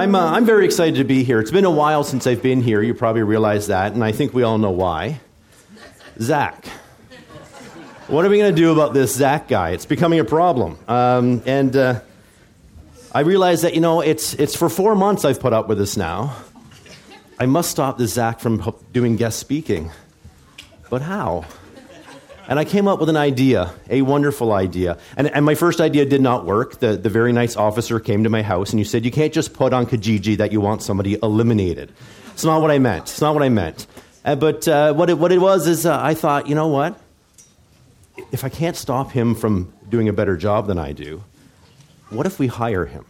I'm, uh, I'm very excited to be here. It's been a while since I've been here. You probably realize that, and I think we all know why. Zach. What are we going to do about this Zach guy? It's becoming a problem. Um, and uh, I realize that, you know, it's, it's for four months I've put up with this now. I must stop this Zach from doing guest speaking. But how? And I came up with an idea, a wonderful idea. And, and my first idea did not work. The, the very nice officer came to my house and you said, You can't just put on Kijiji that you want somebody eliminated. It's not what I meant. It's not what I meant. Uh, but uh, what, it, what it was is uh, I thought, you know what? If I can't stop him from doing a better job than I do, what if we hire him?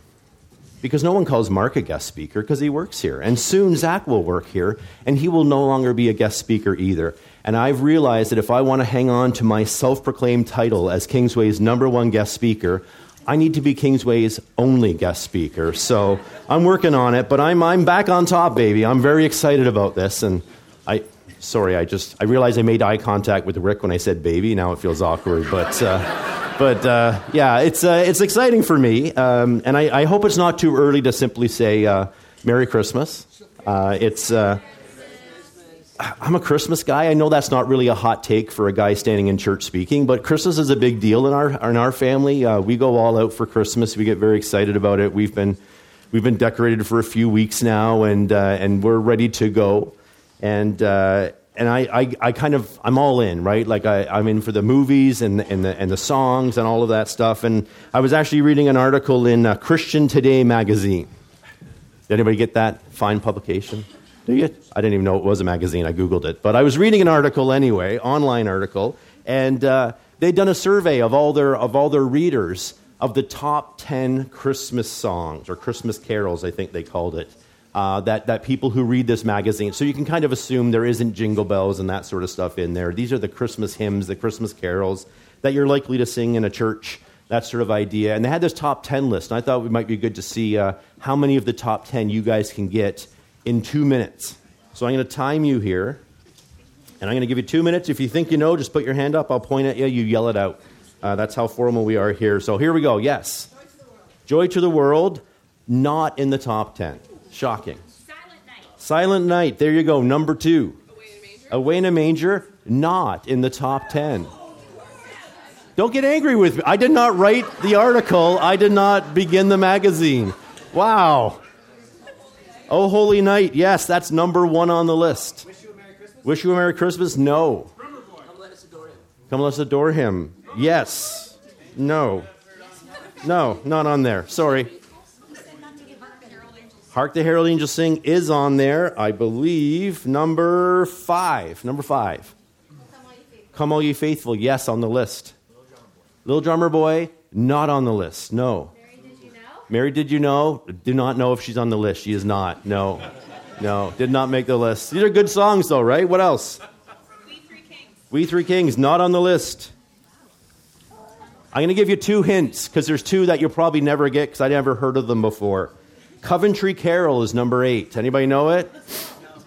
Because no one calls Mark a guest speaker because he works here. And soon Zach will work here, and he will no longer be a guest speaker either. And I've realized that if I want to hang on to my self proclaimed title as Kingsway's number one guest speaker, I need to be Kingsway's only guest speaker. So I'm working on it, but I'm, I'm back on top, baby. I'm very excited about this. And I, sorry, I just, I realized I made eye contact with Rick when I said baby. Now it feels awkward, but, uh, but uh, yeah, it's, uh, it's exciting for me. Um, and I, I, hope it's not too early to simply say uh, Merry Christmas. Uh, it's, uh, I'm a Christmas guy. I know that's not really a hot take for a guy standing in church speaking, but Christmas is a big deal in our in our family. Uh, we go all out for Christmas. We get very excited about it. We've been we've been decorated for a few weeks now, and uh, and we're ready to go. And uh, and I, I, I, kind of I'm all in, right? Like I, I'm in for the movies and and the and the songs and all of that stuff. And I was actually reading an article in uh, Christian Today magazine. Did anybody get that fine publication? Do you? I didn't even know it was a magazine. I Googled it. But I was reading an article anyway, online article, and uh, they'd done a survey of all, their, of all their readers of the top 10 Christmas songs, or Christmas carols, I think they called it, uh, that, that people who read this magazine. So you can kind of assume there isn't jingle bells and that sort of stuff in there. These are the Christmas hymns, the Christmas carols that you're likely to sing in a church, that sort of idea. And they had this top 10 list, and I thought it might be good to see uh, how many of the top 10 you guys can get in two minutes. So I'm going to time you here, and I'm going to give you two minutes. If you think you know, just put your hand up. I'll point at you. You yell it out. Uh, that's how formal we are here. So here we go. Yes. Joy to the world, not in the top 10. Shocking. Silent Night. Silent Night. There you go. Number two. Away in a manger, not in the top 10. Don't get angry with me. I did not write the article, I did not begin the magazine. Wow. Oh, Holy Night, yes, that's number one on the list. Wish you a Merry Christmas? Wish you a Merry Christmas? No. Come let us adore him. Come let's adore him. Yes. No. No, not on there. Sorry. Hark the Herald Angels Sing is on there, I believe. Number five. Number five. Come All Ye Faithful, yes, on the list. Little Drummer Boy, not on the list. No. Mary, did you know? Do not know if she's on the list. She is not. No. No. Did not make the list. These are good songs, though, right? What else? We Three Kings. We Three Kings, not on the list. I'm going to give you two hints because there's two that you'll probably never get because I never heard of them before. Coventry Carol is number eight. Anybody know it?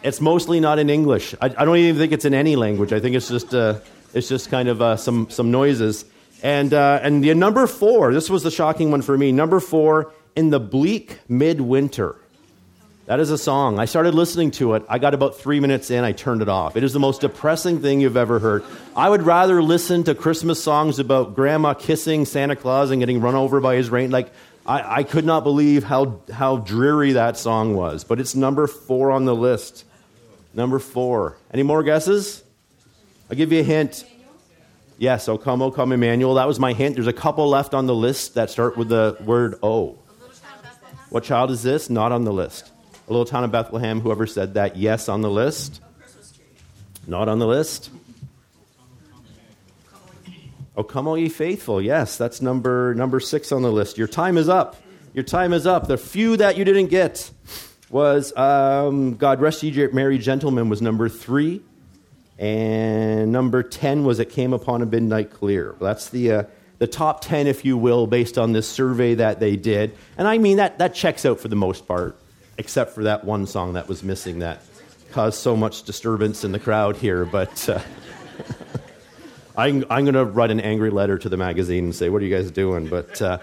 It's mostly not in English. I, I don't even think it's in any language. I think it's just, uh, it's just kind of uh, some, some noises. And, uh, and the number four, this was the shocking one for me. Number four, in the bleak midwinter. That is a song. I started listening to it. I got about three minutes in, I turned it off. It is the most depressing thing you've ever heard. I would rather listen to Christmas songs about grandma kissing Santa Claus and getting run over by his rain. Like, I, I could not believe how, how dreary that song was. But it's number four on the list. Number four. Any more guesses? I'll give you a hint. Yes, O come, O come, Emmanuel. That was my hint. There's a couple left on the list that start with the word O. What child is this? Not on the list. A little town of Bethlehem. Whoever said that? Yes, on the list. Not on the list. Oh, come all ye faithful. Yes, that's number number six on the list. Your time is up. Your time is up. The few that you didn't get was um, God Rest Ye Merry Gentlemen was number three. And number 10 was It Came Upon a Midnight Clear. That's the, uh, the top 10, if you will, based on this survey that they did. And I mean, that, that checks out for the most part, except for that one song that was missing that caused so much disturbance in the crowd here. But uh, I'm, I'm going to write an angry letter to the magazine and say, What are you guys doing? But uh,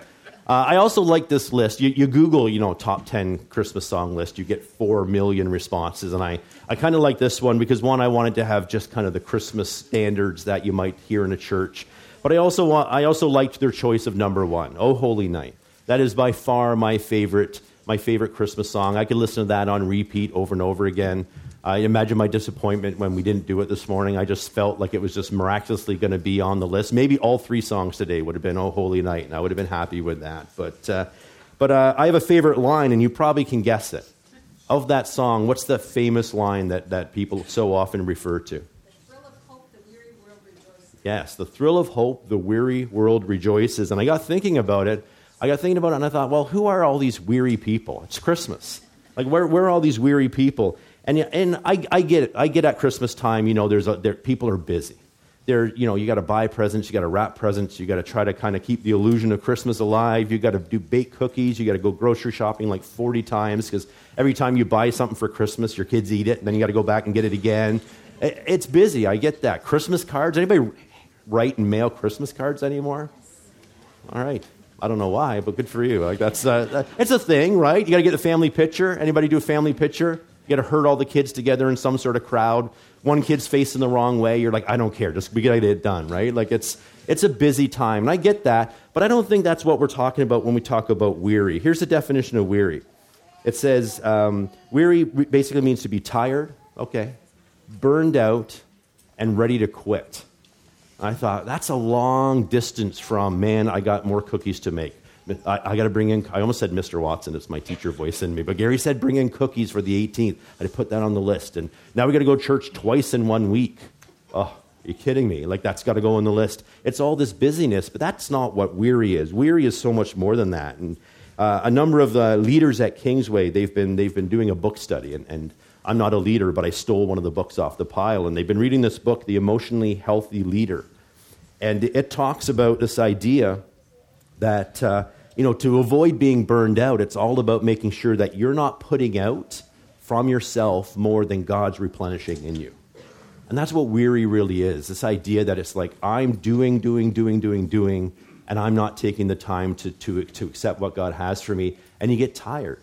Uh, I also like this list. You, you, Google, you know, top 10 Christmas song list, you get 4 million responses. And I, I kind of like this one because, one, I wanted to have just kind of the Christmas standards that you might hear in a church. But I also, want, I also liked their choice of number one, Oh Holy Night. That is by far my favorite, my favorite Christmas song. I could listen to that on repeat over and over again. I imagine my disappointment when we didn't do it this morning. I just felt like it was just miraculously going to be on the list. Maybe all three songs today would have been "Oh Holy Night," and I would have been happy with that. But, uh, but uh, I have a favorite line, and you probably can guess it. Of that song, what's the famous line that, that people so often refer to? Yes, the thrill of hope, the weary world rejoices. And I got thinking about it. I got thinking about it, and I thought, well, who are all these weary people? It's Christmas. Like, where, where are all these weary people? And, and I, I get it. I get at Christmas time, you know, there's a, there, people are busy. They're, you know, you got to buy presents, you got to wrap presents, you got to try to kind of keep the illusion of Christmas alive. You got to do bake cookies, you got to go grocery shopping like 40 times because every time you buy something for Christmas, your kids eat it, and then you got to go back and get it again. It's busy. I get that. Christmas cards. Anybody write and mail Christmas cards anymore? All right. I don't know why, but good for you. Like that's uh, it's a thing, right? You got to get the family picture. Anybody do a family picture? You got to herd all the kids together in some sort of crowd. One kid's facing the wrong way. You're like, I don't care. Just we got to get it done, right? Like it's it's a busy time, and I get that, but I don't think that's what we're talking about when we talk about weary. Here's the definition of weary. It says um, weary basically means to be tired, okay, burned out, and ready to quit. I thought that's a long distance from man. I got more cookies to make. I, I got to bring in, I almost said Mr. Watson, it's my teacher voice in me, but Gary said bring in cookies for the 18th. I put that on the list. And now we got to go church twice in one week. Oh, you kidding me? Like that's got to go on the list. It's all this busyness, but that's not what weary is. Weary is so much more than that. And uh, a number of the leaders at Kingsway, they've been, they've been doing a book study. And, and I'm not a leader, but I stole one of the books off the pile. And they've been reading this book, The Emotionally Healthy Leader. And it talks about this idea that uh, you know, to avoid being burned out, it's all about making sure that you're not putting out from yourself more than God's replenishing in you. And that's what weary really is this idea that it's like, I'm doing, doing, doing, doing, doing, and I'm not taking the time to, to, to accept what God has for me. And you get tired.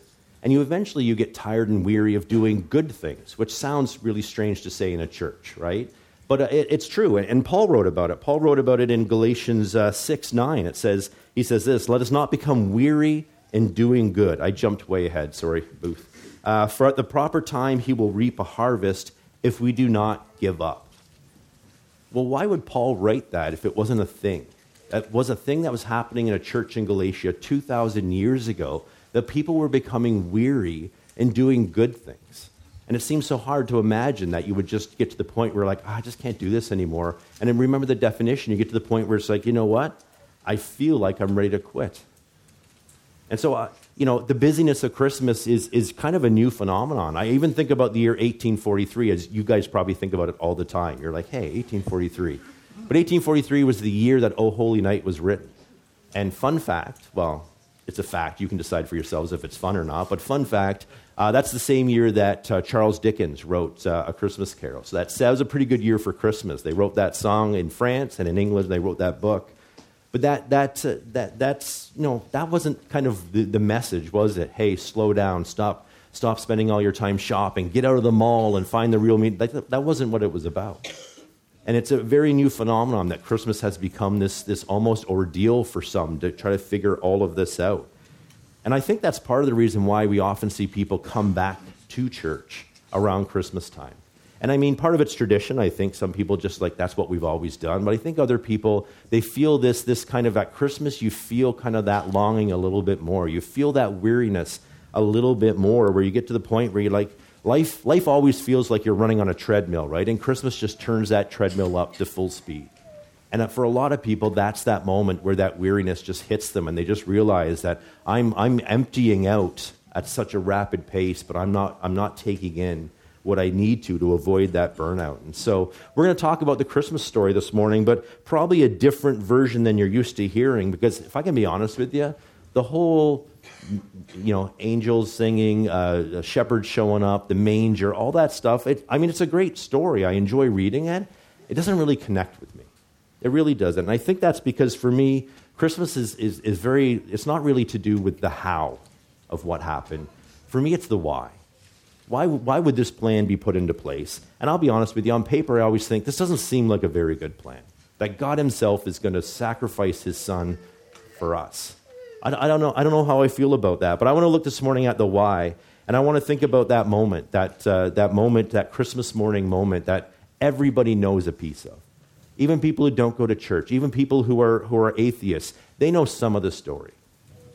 And you eventually you get tired and weary of doing good things, which sounds really strange to say in a church, right? But uh, it, it's true. And Paul wrote about it. Paul wrote about it in Galatians uh, 6 9. It says, he says this Let us not become weary in doing good. I jumped way ahead. Sorry, Booth. Uh, for at the proper time, he will reap a harvest if we do not give up. Well, why would Paul write that if it wasn't a thing? That was a thing that was happening in a church in Galatia 2,000 years ago, that people were becoming weary in doing good things. And it seems so hard to imagine that you would just get to the point where, like, oh, I just can't do this anymore. And then remember the definition. You get to the point where it's like, you know what? I feel like I'm ready to quit. And so, uh, you know, the busyness of Christmas is, is kind of a new phenomenon. I even think about the year 1843, as you guys probably think about it all the time. You're like, hey, 1843. But 1843 was the year that O Holy Night was written. And fun fact, well, it's a fact. You can decide for yourselves if it's fun or not. But fun fact, uh, that's the same year that uh, Charles Dickens wrote uh, A Christmas Carol. So that, that was a pretty good year for Christmas. They wrote that song in France and in England. They wrote that book. But that, that, uh, that, that's, you know, that wasn't kind of the, the message, was it? Hey, slow down, stop, stop spending all your time shopping, get out of the mall and find the real meaning. That, that wasn't what it was about. And it's a very new phenomenon that Christmas has become this, this almost ordeal for some to try to figure all of this out. And I think that's part of the reason why we often see people come back to church around Christmas time. And I mean, part of it's tradition. I think some people just like that's what we've always done. But I think other people, they feel this, this kind of at Christmas, you feel kind of that longing a little bit more. You feel that weariness a little bit more, where you get to the point where you're like, life, life always feels like you're running on a treadmill, right? And Christmas just turns that treadmill up to full speed. And for a lot of people, that's that moment where that weariness just hits them and they just realize that I'm, I'm emptying out at such a rapid pace, but I'm not, I'm not taking in what I need to to avoid that burnout. And so we're going to talk about the Christmas story this morning, but probably a different version than you're used to hearing. Because if I can be honest with you, the whole, you know, angels singing, uh, shepherds showing up, the manger, all that stuff, it, I mean, it's a great story. I enjoy reading it. It doesn't really connect with me. It really doesn't. And I think that's because for me, Christmas is, is, is very, it's not really to do with the how of what happened. For me, it's the why. Why, why would this plan be put into place? And I'll be honest with you, on paper, I always think this doesn't seem like a very good plan. That God Himself is going to sacrifice His Son for us. I, I, don't know, I don't know how I feel about that, but I want to look this morning at the why. And I want to think about that moment, that, uh, that moment, that Christmas morning moment that everybody knows a piece of. Even people who don't go to church, even people who are, who are atheists, they know some of the story.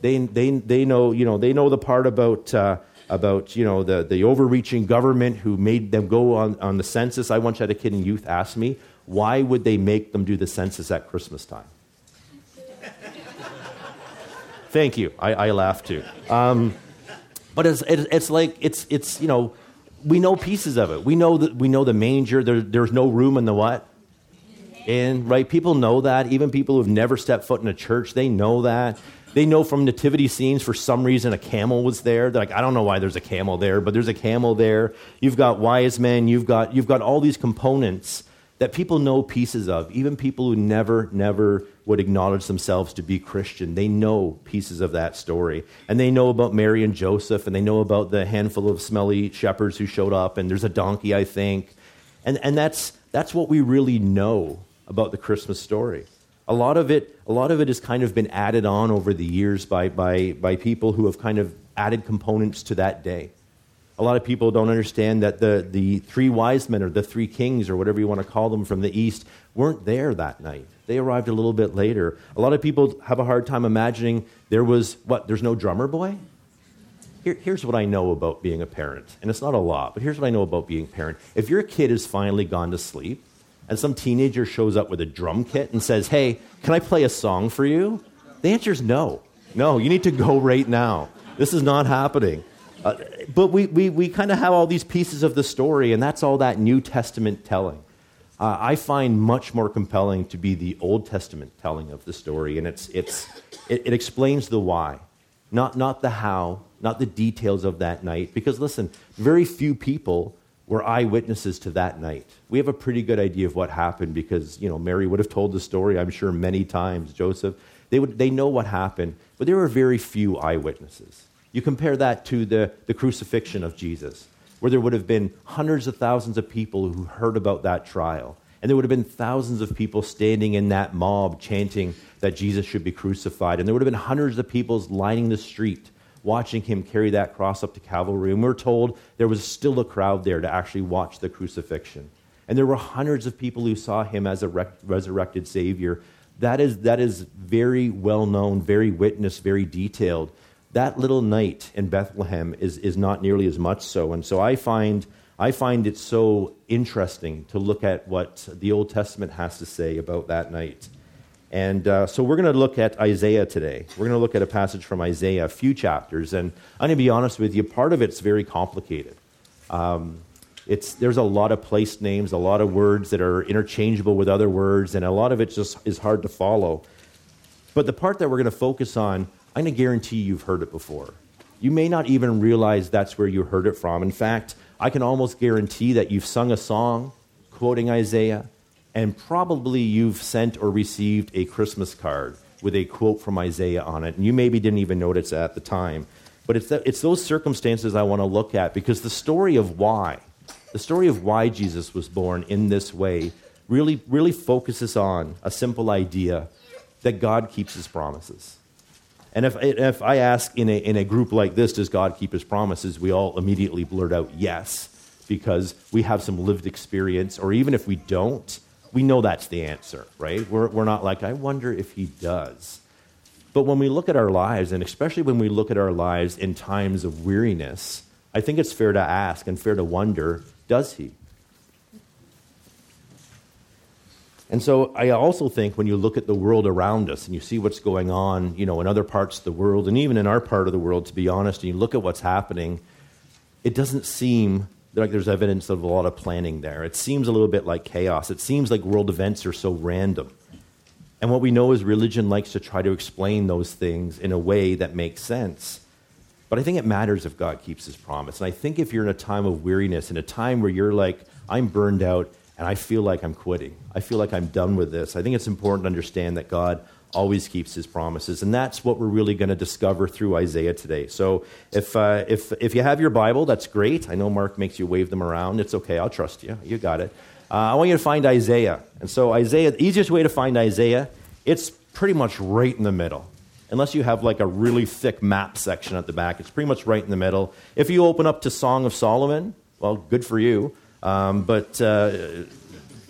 They, they, they, know, you know, they know the part about, uh, about you know, the, the overreaching government who made them go on, on the census. I once had a kid in youth ask me, why would they make them do the census at Christmas time? Thank you. I, I laugh too. Um, but it's, it, it's like, it's, it's, you know, we know pieces of it. We know that we know the manger. There, there's no room in the what? And right, people know that. Even people who've never stepped foot in a church, they know that. They know from nativity scenes for some reason a camel was there. They're like, I don't know why there's a camel there, but there's a camel there. You've got wise men. You've got you've got all these components that people know pieces of. Even people who never never would acknowledge themselves to be Christian, they know pieces of that story, and they know about Mary and Joseph, and they know about the handful of smelly shepherds who showed up, and there's a donkey, I think, and and that's that's what we really know about the Christmas story. A lot of it, a lot of it has kind of been added on over the years by, by, by people who have kind of added components to that day. A lot of people don't understand that the, the three wise men or the three kings or whatever you want to call them from the east weren't there that night. They arrived a little bit later. A lot of people have a hard time imagining there was, what, there's no drummer boy? Here, here's what I know about being a parent, and it's not a lot, but here's what I know about being a parent. If your kid has finally gone to sleep, and some teenager shows up with a drum kit and says, Hey, can I play a song for you? The answer is no. No, you need to go right now. This is not happening. Uh, but we, we, we kind of have all these pieces of the story, and that's all that New Testament telling. Uh, I find much more compelling to be the Old Testament telling of the story, and it's, it's, it, it explains the why, not, not the how, not the details of that night. Because listen, very few people were eyewitnesses to that night. We have a pretty good idea of what happened because, you know, Mary would have told the story, I'm sure, many times. Joseph, they, would, they know what happened, but there were very few eyewitnesses. You compare that to the, the crucifixion of Jesus, where there would have been hundreds of thousands of people who heard about that trial. And there would have been thousands of people standing in that mob chanting that Jesus should be crucified. And there would have been hundreds of people lining the street watching him carry that cross up to Calvary. And we're told there was still a crowd there to actually watch the crucifixion. And there were hundreds of people who saw him as a resurrected Savior. That is, that is very well known, very witnessed, very detailed. That little night in Bethlehem is, is not nearly as much so. And so I find, I find it so interesting to look at what the Old Testament has to say about that night. And uh, so we're going to look at Isaiah today. We're going to look at a passage from Isaiah, a few chapters. And I'm going to be honest with you, part of it's very complicated. Um, it's, there's a lot of place names, a lot of words that are interchangeable with other words, and a lot of it just is hard to follow. But the part that we're going to focus on, I'm going to guarantee you've heard it before. You may not even realize that's where you heard it from. In fact, I can almost guarantee that you've sung a song quoting Isaiah and probably you've sent or received a Christmas card with a quote from Isaiah on it, and you maybe didn't even notice at the time. But it's, it's those circumstances I want to look at because the story of why, the story of why Jesus was born in this way, really, really focuses on a simple idea that God keeps his promises. And if, if I ask in a, in a group like this, does God keep his promises? We all immediately blurt out yes, because we have some lived experience, or even if we don't, we know that's the answer, right? We're, we're not like, I wonder if he does. But when we look at our lives, and especially when we look at our lives in times of weariness, I think it's fair to ask and fair to wonder does he? And so I also think when you look at the world around us and you see what's going on, you know, in other parts of the world and even in our part of the world, to be honest, and you look at what's happening, it doesn't seem like there's evidence of a lot of planning there. It seems a little bit like chaos. It seems like world events are so random. And what we know is religion likes to try to explain those things in a way that makes sense. But I think it matters if God keeps his promise. And I think if you're in a time of weariness, in a time where you're like, I'm burned out and I feel like I'm quitting, I feel like I'm done with this, I think it's important to understand that God always keeps his promises. And that's what we're really going to discover through Isaiah today. So if, uh, if, if you have your Bible, that's great. I know Mark makes you wave them around. It's okay. I'll trust you. You got it. Uh, I want you to find Isaiah. And so, Isaiah, the easiest way to find Isaiah, it's pretty much right in the middle. Unless you have like a really thick map section at the back, it's pretty much right in the middle. If you open up to Song of Solomon, well, good for you. Um, but uh,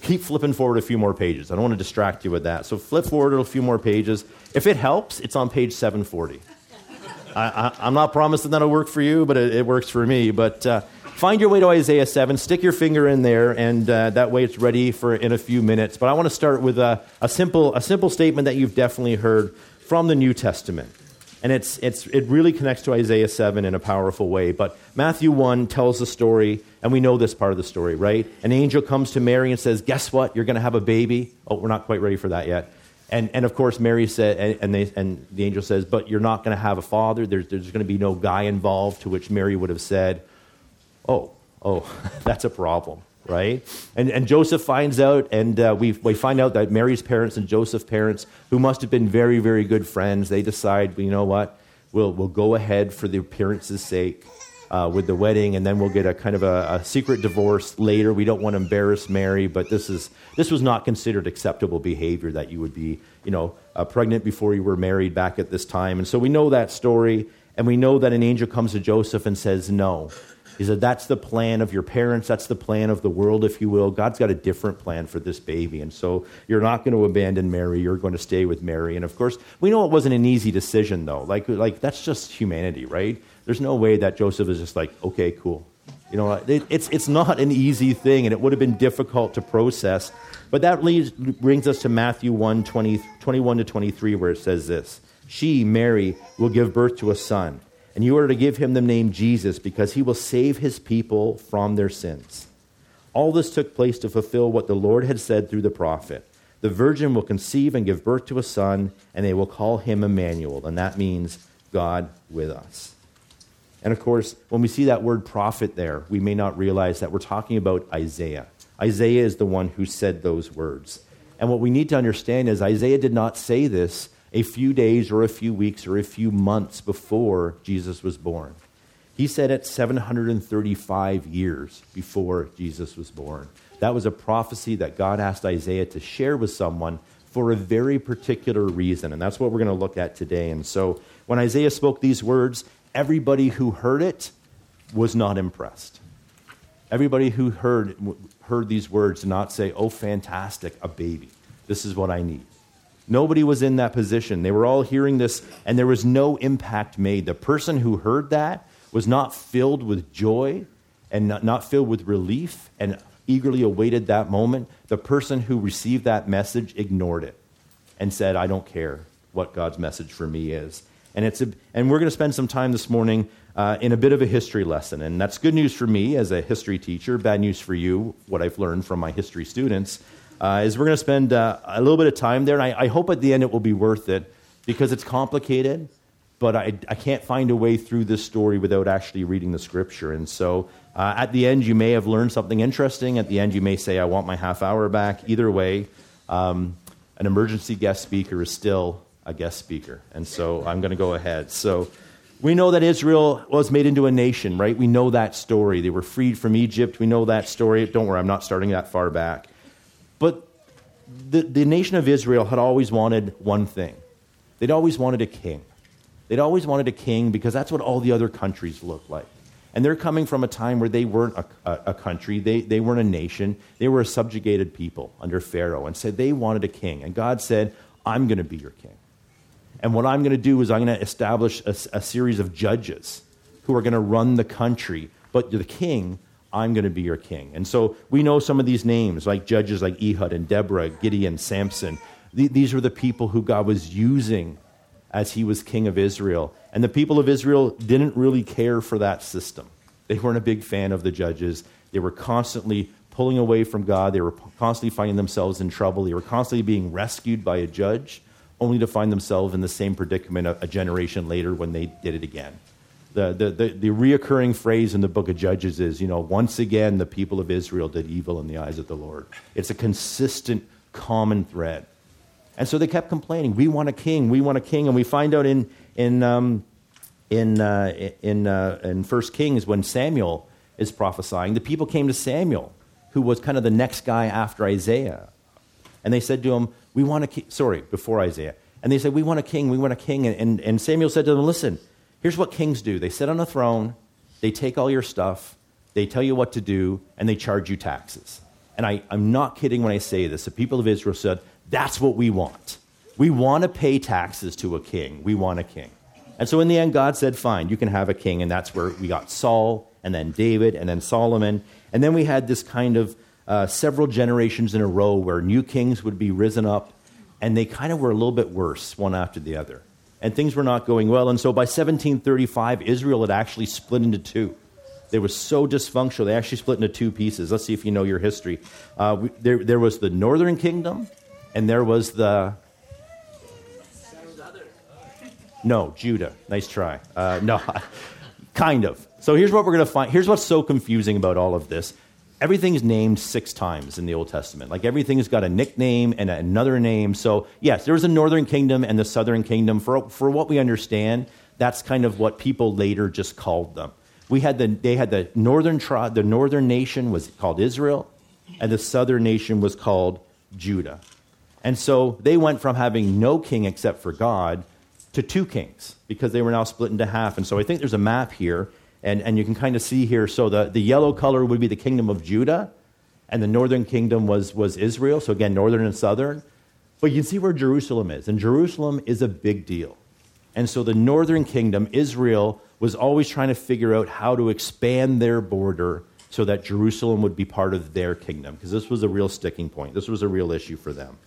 keep flipping forward a few more pages. I don't want to distract you with that. So flip forward a few more pages. If it helps, it's on page 740. I, am not promising that'll work for you, but it, it works for me. But uh, find your way to Isaiah 7, stick your finger in there, and uh, that way it's ready for in a few minutes. But I want to start with a, a, simple, a simple statement that you've definitely heard from the New Testament. And it's, it's, it really connects to Isaiah 7 in a powerful way. But Matthew 1 tells the story, and we know this part of the story, right? An angel comes to Mary and says, Guess what? You're going to have a baby. Oh, we're not quite ready for that yet. And, and of course, Mary said, and, and, they, and the angel says, But you're not going to have a father. There's, there's going to be no guy involved. To which Mary would have said, Oh, oh, that's a problem right? And, and Joseph finds out, and uh, we, we find out that Mary's parents and Joseph's parents, who must have been very, very good friends, they decide, you know what, we'll, we'll go ahead for the appearance's sake uh, with the wedding, and then we'll get a kind of a, a, secret divorce later. We don't want to embarrass Mary, but this, is, this was not considered acceptable behavior that you would be, you know, uh, pregnant before you were married back at this time. And so we know that story, and we know that an angel comes to Joseph and says, no. He said, That's the plan of your parents. That's the plan of the world, if you will. God's got a different plan for this baby. And so you're not going to abandon Mary. You're going to stay with Mary. And of course, we know it wasn't an easy decision, though. Like, like that's just humanity, right? There's no way that Joseph is just like, okay, cool. You know, it, it's, it's not an easy thing, and it would have been difficult to process. But that leads, brings us to Matthew 1 20, 21 to 23, where it says this She, Mary, will give birth to a son and you are to give him the name Jesus because he will save his people from their sins. All this took place to fulfill what the Lord had said through the prophet. The virgin will conceive and give birth to a son, and they will call him Emmanuel, and that means God with us. And of course, when we see that word prophet there, we may not realize that we're talking about Isaiah. Isaiah is the one who said those words. And what we need to understand is Isaiah did not say this a few days or a few weeks or a few months before Jesus was born. He said it 735 years before Jesus was born. That was a prophecy that God asked Isaiah to share with someone for a very particular reason. And that's what we're going to look at today. And so when Isaiah spoke these words, everybody who heard it was not impressed. Everybody who heard, heard these words did not say, Oh, fantastic, a baby. This is what I need. Nobody was in that position. They were all hearing this, and there was no impact made. The person who heard that was not filled with joy and not, filled with relief and eagerly awaited that moment. The person who received that message ignored it and said, I don't care what God's message for me is. And, it's a, and we're going to spend some time this morning uh, in a bit of a history lesson. And that's good news for me as a history teacher, bad news for you, what I've learned from my history students uh, is we're going to spend uh, a little bit of time there. And I, I, hope at the end it will be worth it because it's complicated, but I, I can't find a way through this story without actually reading the scripture. And so uh, at the end, you may have learned something interesting. At the end, you may say, I want my half hour back. Either way, um, an emergency guest speaker is still a guest speaker. And so I'm going to go ahead. So we know that Israel was made into a nation, right? We know that story. They were freed from Egypt. We know that story. Don't worry, I'm not starting that far back. But the, the nation of Israel had always wanted one thing they'd always wanted a king. They'd always wanted a king because that's what all the other countries looked like. And they're coming from a time where they weren't a, a, a, country, they, they weren't a nation, they were a subjugated people under Pharaoh, and said they wanted a king. And God said, I'm going to be your king. And what I'm going to do is I'm going to establish a, a series of judges who are going to run the country, but the king I'm going to be your king. And so we know some of these names, like judges like Ehud and Deborah, Gideon, Samson. These were the people who God was using as he was king of Israel. And the people of Israel didn't really care for that system. They weren't a big fan of the judges. They were constantly pulling away from God. They were constantly finding themselves in trouble. They were constantly being rescued by a judge, only to find themselves in the same predicament a, generation later when they did it again the, the, the, reoccurring phrase in the book of Judges is, you know, once again the people of Israel did evil in the eyes of the Lord. It's a consistent, common thread. And so they kept complaining, We want a king, we want a king. And we find out in, in, um, in, uh, in, uh, in 1 Kings when Samuel is prophesying, the people came to Samuel, who was kind of the next guy after Isaiah. And they said to him, We want a king. Sorry, before Isaiah. And they said, We want a king, we want a king. And, and, and Samuel said to them, Listen, here's what kings do they sit on a throne, they take all your stuff, they tell you what to do, and they charge you taxes. And I, I'm not kidding when I say this. The people of Israel said, That's what we want. We want to pay taxes to a king. We want a king. And so in the end, God said, Fine, you can have a king. And that's where we got Saul, and then David, and then Solomon. And then we had this kind of uh, several generations in a row where new kings would be risen up, and they kind of were a little bit worse, one after the other. And things were not going well. And so by 1735, Israel had actually split into two. They were so dysfunctional, they actually split into two pieces. Let's see if you know your history. Uh, we, there, there was the northern kingdom, and there was the. No, Judah. Nice try. Uh, no, kind of. So here's what we're going to find. Here's what's so confusing about all of this. Everything's named six times in the Old Testament. Like everything's got a nickname and another name. So, yes, there's a northern kingdom and the southern kingdom. For, for what we understand, that's kind of what people later just called them. We had the, they had the northern tribe, the northern nation was called Israel, and the southern nation was called Judah. And so they went from having no king except for God to two kings because they were now split into half. And so I think there's a map here, and, and you can kind of see here. So the, the yellow color would be the kingdom of Judah, and the northern kingdom was, was Israel. So again, northern and southern. But you can see where Jerusalem is, and Jerusalem is a big deal. And so the northern kingdom, Israel, was always trying to figure out how to expand their border so that Jerusalem would be part of their kingdom, because this was a real sticking point. This was a real issue for them.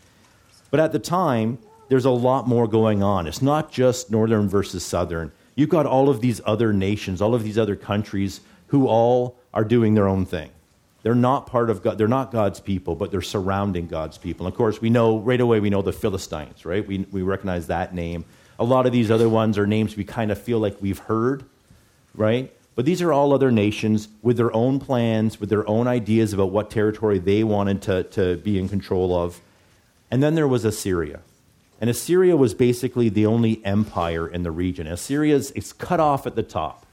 But at the time, there's a lot more going on. It's not just northern versus southern. You've got all of these other nations, all of these other countries who all are doing their own thing. They're not part of God. They're not God's people, but they're surrounding God's people. And of course, we know right away, we know the Philistines, right? We, we recognize that name. A lot of these other ones are names we kind of feel like we've heard, right? But these are all other nations with their own plans, with their own ideas about what territory they wanted to, to be in control of. And then there was Assyria. And Assyria was basically the only empire in the region. Assyria is it's cut off at the top.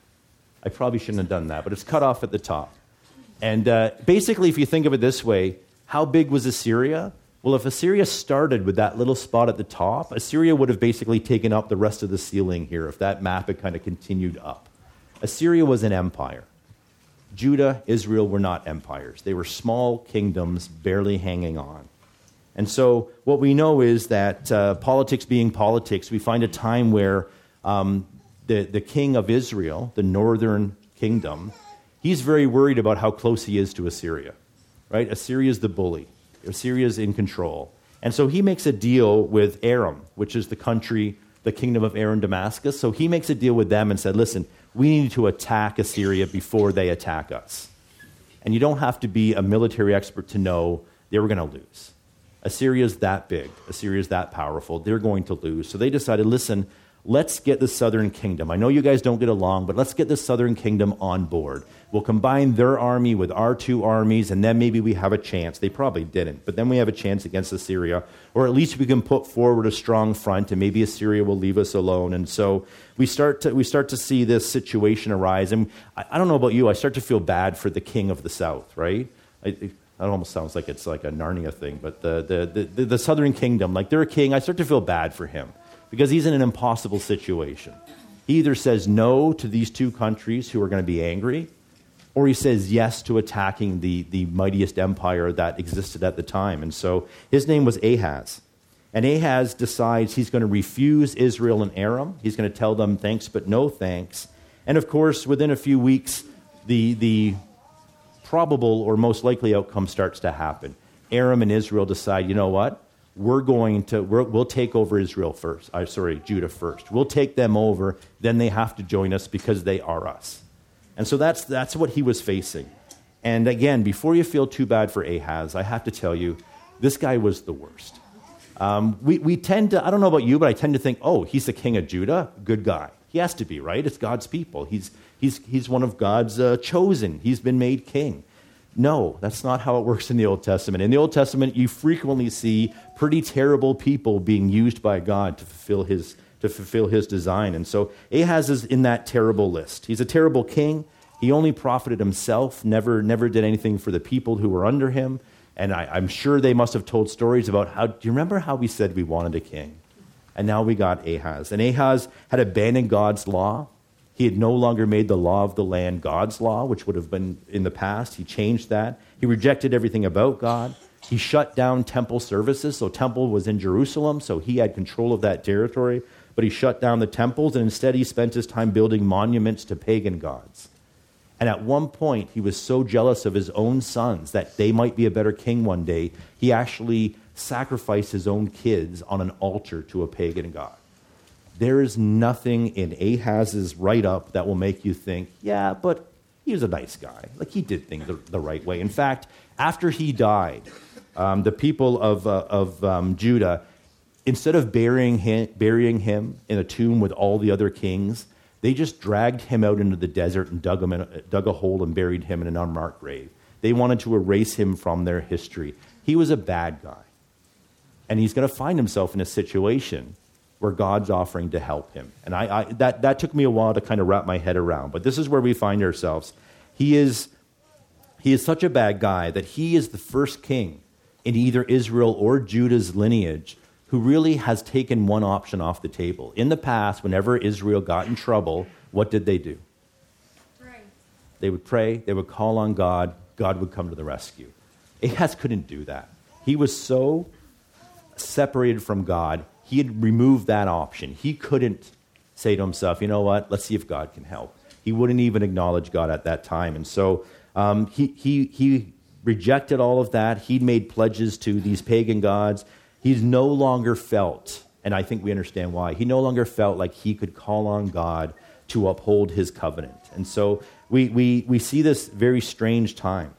I probably shouldn't have done that, but it's cut off at the top. And uh, basically, if you think of it this way, how big was Assyria? Well, if Assyria started with that little spot at the top, Assyria would have basically taken up the rest of the ceiling here if that map had kind of continued up. Assyria was an empire. Judah, Israel were not empires. They were small kingdoms barely hanging on. And so, what we know is that uh, politics being politics, we find a time where um, the, the king of Israel, the northern kingdom, he's very worried about how close he is to Assyria. Right? Assyria is the bully, Assyria is in control. And so, he makes a deal with Aram, which is the country, the kingdom of Aram Damascus. So, he makes a deal with them and said, listen, we need to attack Assyria before they attack us. And you don't have to be a military expert to know they were going to lose. Assyria's that big, Assyria's that powerful, they're going to lose. So they decided, listen, let's get the southern kingdom. I know you guys don't get along, but let's get the southern kingdom on board. We'll combine their army with our two armies, and then maybe we have a chance. They probably didn't, but then we have a chance against Assyria, or at least we can put forward a strong front, and maybe Assyria will leave us alone. And so we start to, we start to see this situation arise. And I, I don't know about you, I start to feel bad for the king of the south, right? I, that almost sounds like it's like a Narnia thing, but the, the, the, the, southern kingdom, like they're a king, I start to feel bad for him because he's in an impossible situation. He either says no to these two countries who are going to be angry, or he says yes to attacking the, the mightiest empire that existed at the time. And so his name was Ahaz. And Ahaz decides he's going to refuse Israel and Aram. He's going to tell them thanks, but no thanks. And of course, within a few weeks, the, the probable or most likely outcome starts to happen. Aram and Israel decide, you know what? We're going to, we will take over Israel first. Uh, sorry, Judah first. We'll take them over. Then they have to join us because they are us. And so that's, that's what he was facing. And again, before you feel too bad for Ahaz, I have to tell you, this guy was the worst. Um, we, we tend to, I don't know about you, but I tend to think, oh, he's the king of Judah, good guy. He has to be, right? It's God's people. He's, he's, he's one of God's uh, chosen. He's been made king. No, that's not how it works in the Old Testament. In the Old Testament, you frequently see pretty terrible people being used by God to fulfill his, to fulfill his design. And so Ahaz is in that terrible list. He's a terrible king. He only profited himself, never, never did anything for the people who were under him. And I, am sure they must have told stories about how. Do you remember how we said we wanted a king? And now we got Ahaz. And Ahaz had abandoned God's law. He had no longer made the law of the land God's law, which would have been in the past. He changed that. He rejected everything about God. He shut down temple services. So, temple was in Jerusalem, so he had control of that territory. But he shut down the temples, and instead he spent his time building monuments to pagan gods. And at one point, he was so jealous of his own sons that they might be a better king one day, he actually sacrificed his own kids on an altar to a pagan god. There is nothing in Ahaz's write up that will make you think, yeah, but he was a nice guy. Like he did things the, the right way. In fact, after he died, um, the people of, uh, of um, Judah, instead of burying him, burying him in a tomb with all the other kings, they just dragged him out into the desert and dug, him in, dug a hole and buried him in an unmarked grave. They wanted to erase him from their history. He was a bad guy. And he's going to find himself in a situation where God's offering to help him. And I, I, that, that took me a while to kind of wrap my head around. But this is where we find ourselves. He is, he is such a bad guy that he is the first king in either Israel or Judah's lineage who really has taken one option off the table. In the past, whenever Israel got in trouble, what did they do? Pray. They would pray, they would call on God, God would come to the rescue. Ahaz couldn't do that. He was so separated from God, he had removed that option. He couldn't say to himself, you know what, let's see if God can help. He wouldn't even acknowledge God at that time. And so um, he, he, he rejected all of that. He'd made pledges to these pagan gods. He's no longer felt, and I think we understand why, he no longer felt like he could call on God to uphold his covenant. And so we, we, we see this very strange time.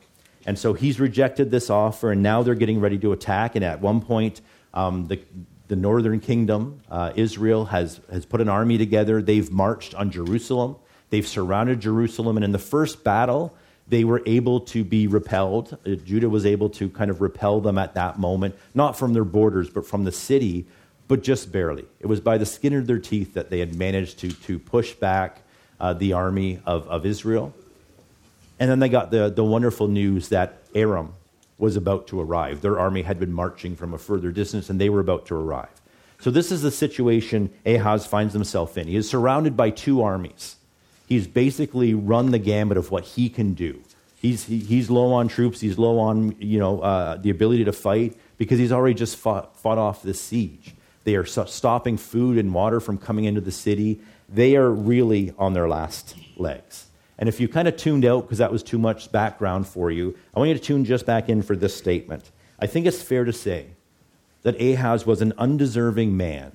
And so he's rejected this offer, and now they're getting ready to attack. And at one point, um, the, the northern kingdom, uh, Israel, has, has put an army together. They've marched on Jerusalem. They've surrounded Jerusalem. And in the first battle, they were able to be repelled. Uh, Judah was able to kind of repel them at that moment, not from their borders, but from the city, but just barely. It was by the skin of their teeth that they had managed to, to push back uh, the army of, of Israel. And then they got the, the wonderful news that Aram, was about to arrive. Their army had been marching from a further distance and they were about to arrive. So, this is the situation Ahaz finds himself in. He is surrounded by two armies. He's basically run the gambit of what he can do. He's, he, he's low on troops, he's low on you know, uh, the ability to fight because he's already just fought, fought off this siege. They are stopping food and water from coming into the city. They are really on their last legs. And if you kind of tuned out because that was too much background for you, I want you to tune just back in for this statement. I think it's fair to say that Ahaz was an undeserving man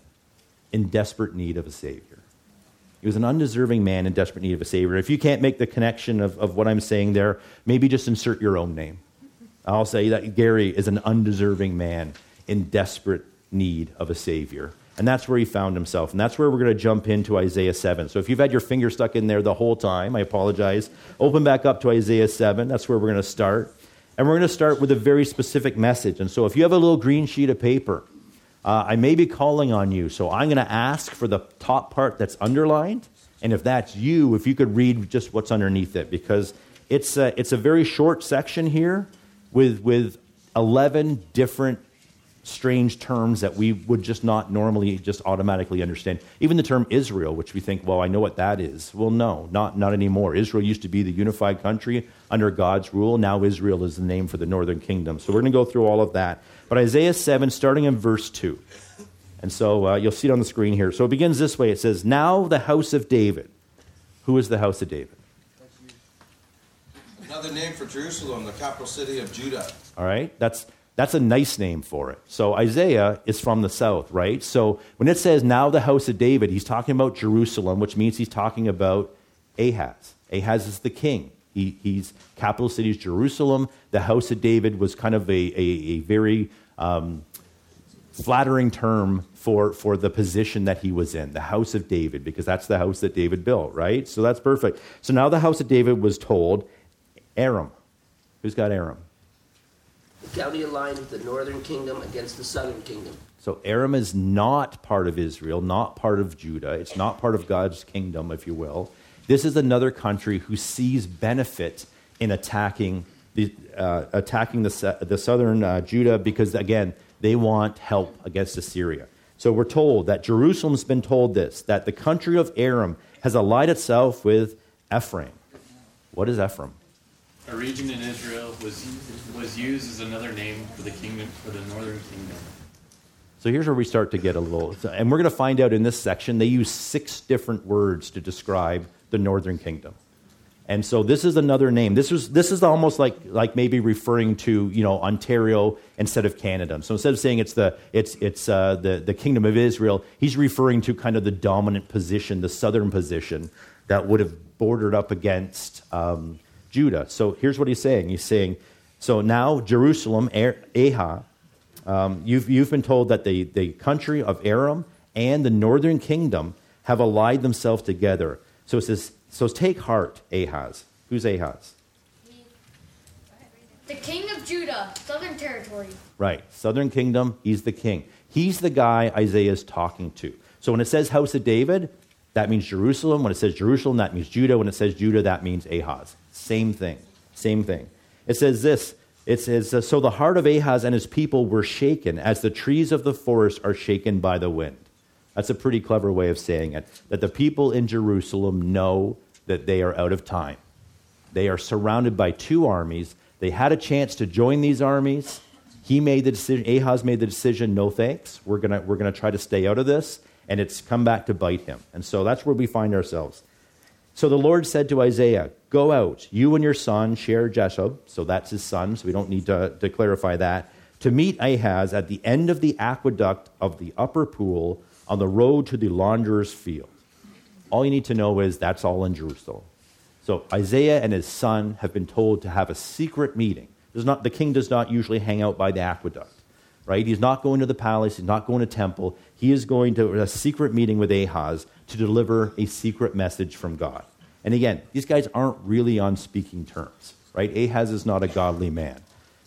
in desperate need of a Savior. He was an undeserving man in desperate need of a Savior. If you can't make the connection of, of what I'm saying there, maybe just insert your own name. I'll say that Gary is an undeserving man in desperate need of a Savior. And that's where he found himself. And that's where we're going to jump into Isaiah 7. So if you've had your finger stuck in there the whole time, I apologize. Open back up to Isaiah 7. That's where we're going to start. And we're going to start with a very specific message. And so if you have a little green sheet of paper, uh, I may be calling on you. So I'm going to ask for the top part that's underlined. And if that's you, if you could read just what's underneath it, because it's a, it's a very short section here with, with 11 different strange terms that we would just not normally just automatically understand. Even the term Israel, which we think, well, I know what that is. Well, no, not, not anymore. Israel used to be the unified country under God's rule. Now Israel is the name for the northern kingdom. So we're going to go through all of that. But Isaiah 7, starting in verse 2. And so uh, you'll see it on the screen here. So it begins this way it says, Now the house of David. Who is the house of David? Another name for Jerusalem, the capital city of Judah. All right, that's that's a nice name for it. So Isaiah is from the south, right? So when it says now the house of David, he's talking about Jerusalem, which means he's talking about Ahaz. Ahaz is the king. He, he's capital city is Jerusalem. The house of David was kind of a, a, a very um, flattering term for, for the position that he was in, the house of David, because that's the house that David built, right? So that's perfect. So now the house of David was told, Aram, Who's got Aram? County aligned with the northern kingdom against the southern kingdom. So Aram is not part of Israel, not part of Judah. It's not part of God's kingdom, if you will. This is another country who sees benefit in attacking the, uh, attacking the, the southern uh, Judah because, again, they want help against Assyria. So we're told that Jerusalem's been told this that the country of Aram has allied itself with Ephraim. What is Ephraim? A region in Israel was was used as another name for the kingdom for the northern kingdom. So here's where we start to get a little, and we're going to find out in this section, they use six different words to describe the northern kingdom. And so this is another name. This is, this is almost like, like maybe referring to, you know, Ontario instead of Canada. So instead of saying it's, the, it's, it's uh, the, the kingdom of Israel, he's referring to kind of the dominant position, the southern position that would have bordered up against um, Judah. So here's what he's saying. He's saying, so now Jerusalem, Ahaz, um, you've, you've been told that the, the country of Aram and the northern kingdom have allied themselves together. So it says, so take heart, Ahaz. Who's Ahaz? The king of Judah, southern territory. Right. Southern kingdom, he's the king. He's the guy Isaiah is talking to. So when it says house of David, that means Jerusalem. When it says Jerusalem, that means Judah. When it says Judah, that means Ahaz. Same thing. Same thing. It says this it says, So the heart of Ahaz and his people were shaken, as the trees of the forest are shaken by the wind. That's a pretty clever way of saying it. That the people in Jerusalem know that they are out of time. They are surrounded by two armies. They had a chance to join these armies. He made the decision, Ahaz made the decision, no thanks. We're going we're going to try to stay out of this. And it's come back to bite him. And so that's where we find ourselves. So the Lord said to Isaiah, Go out, you and your son, Shear Jashub, so that's his son, so we don't need to, to clarify that, to meet Ahaz at the end of the aqueduct of the upper pool on the road to the launderer's field. All you need to know is that's all in Jerusalem. So Isaiah and his son have been told to have a secret meeting. Not, the king does not usually hang out by the aqueduct, right? He's not going to the palace, he's not going to temple. He is going to a secret meeting with Ahaz to deliver a secret message from God. And again, these guys aren't really on speaking terms, right? Ahaz is not a godly man.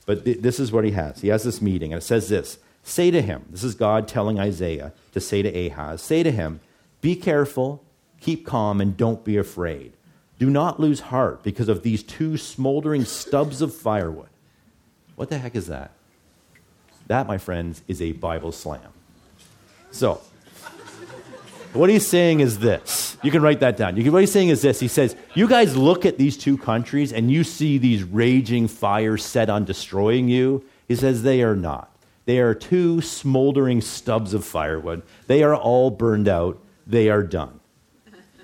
But th- this is what he has. He has this meeting, and it says this Say to him, this is God telling Isaiah to say to Ahaz, say to him, Be careful, keep calm, and don't be afraid. Do not lose heart because of these two smoldering stubs of firewood. What the heck is that? That, my friends, is a Bible slam. So, what he's saying is this. You can write that down. What he's saying is this. He says, You guys look at these two countries and you see these raging fires set on destroying you. He says, They are not. They are two smoldering stubs of firewood. They are all burned out. They are done.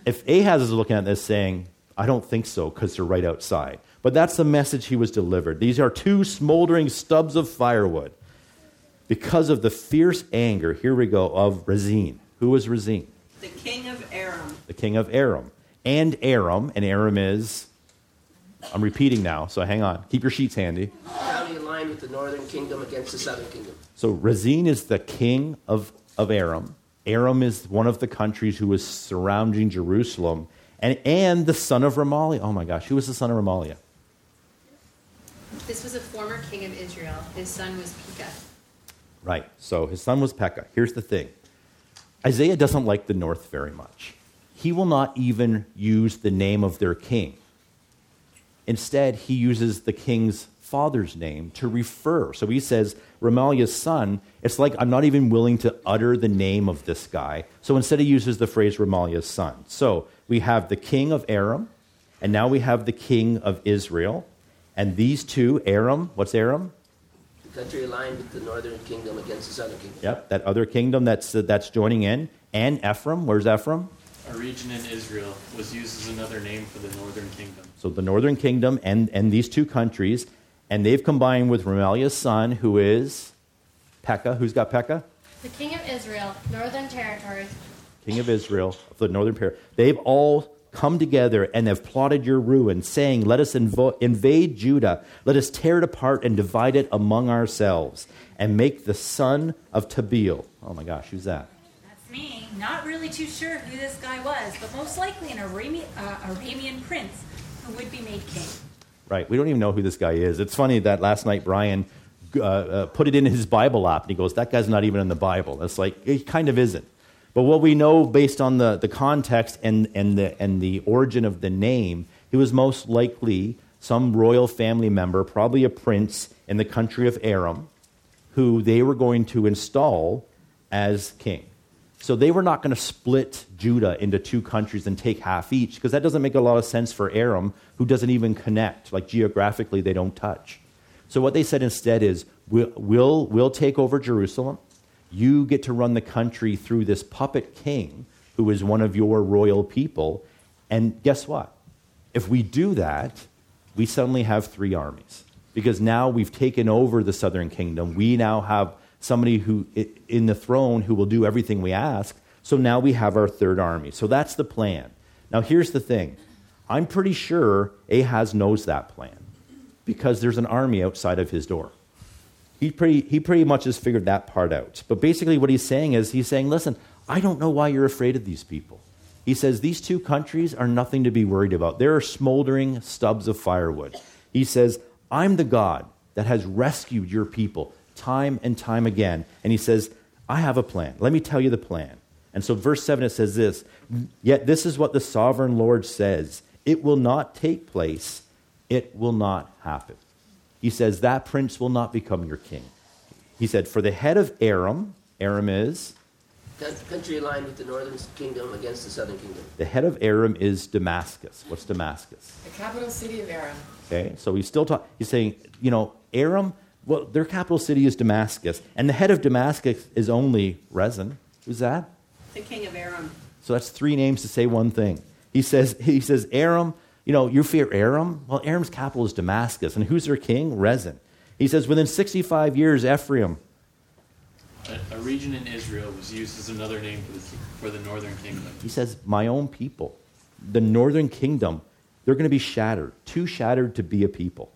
If Ahaz is looking at this saying, I don't think so because they're right outside. But that's the message he was delivered. These are two smoldering stubs of firewood because of the fierce anger, here we go, of Rezin. Who was Rezin? The king of Aram. The king of Aram. And Aram, and Aram is, I'm repeating now, so hang on. Keep your sheets handy. County aligned with the northern kingdom against the southern kingdom. So Rezin is the king of, of Aram. Aram is one of the countries who was surrounding Jerusalem. And, and the son of Remaliah. Oh my gosh, who was the son of Remaliah? This was a former king of Israel. His son was Pekah. Right. So his son was Pekah. Here's the thing Isaiah doesn't like the north very much. He will not even use the name of their king. Instead, he uses the king's father's name to refer. So he says, Remaliah's son, it's like I'm not even willing to utter the name of this guy. So instead, he uses the phrase Remaliah's son. So we have the king of Aram, and now we have the king of Israel. And these two, Aram, what's Aram? The country aligned with the northern kingdom against the southern kingdom. Yep, that other kingdom that's, uh, that's joining in. And Ephraim, where's Ephraim? A region in Israel was used as another name for the northern kingdom. So the northern kingdom and, and these two countries, and they've combined with Remaliah's son, who is Pekah. Who's got Pekah? The king of Israel, northern territories. King of Israel, of the northern pair. They've all come together and have plotted your ruin, saying, Let us invo- invade Judah, let us tear it apart and divide it among ourselves, and make the son of Tabeel. Oh my gosh, who's that? That's me. Not really too sure who this guy was, but most likely an Arabian, uh, Arabian prince who would be made king. right? We don't even know who this guy is. It's funny that last night Brian uh, uh, put it in his Bible app and he goes, That guy's not even in the Bible. It's like, he kind of isn't. But what we know based on the, the context and, and, the, and the origin of the name, he was most likely some royal family member, probably a prince in the country of Aram, who they were going to install as king. So they were not going to split Judah into two countries and take half each, because that doesn't make a lot of sense for Aram, who doesn't even connect. Like geographically, they don't touch. So what they said instead is, we'll, we'll, we'll take over Jerusalem. You get to run the country through this puppet king who is one of your royal people. And guess what? If we do that, we suddenly have three armies. Because now we've taken over the southern kingdom. We now have somebody who in the throne who will do everything we ask. So now we have our third army. So that's the plan. Now here's the thing. I'm pretty sure Ahaz knows that plan because there's an army outside of his door. He pretty, he pretty much has figured that part out. But basically, what he's saying is, he's saying, listen, I don't know why you're afraid of these people. He says, these two countries are nothing to be worried about. They're smoldering stubs of firewood. He says, I'm the God that has rescued your people time and time again. And he says, I have a plan. Let me tell you the plan. And so, verse 7, it says this Yet this is what the sovereign Lord says it will not take place it will not happen. He says, That prince will not become your king. He said, For the head of Aram, Aram is? Country aligned with the northern kingdom against the southern kingdom. The head of Aram is Damascus. What's Damascus? The capital city of Aram. Okay, so he's still talking, he's saying, you know, Aram, well, their capital city is Damascus, and the head of Damascus is only Rezin. Who's that? The king of Aram. So that's three names to say one thing. He says, he says, Aram, you know, you fear Aram? Well, Aram's capital is Damascus. And who's their king? Rezin. He says, within 65 years, Ephraim. A, a region in Israel was used as another name for the, for the northern kingdom. He says, my own people. The northern kingdom, they're going to be shattered, too shattered to be a people.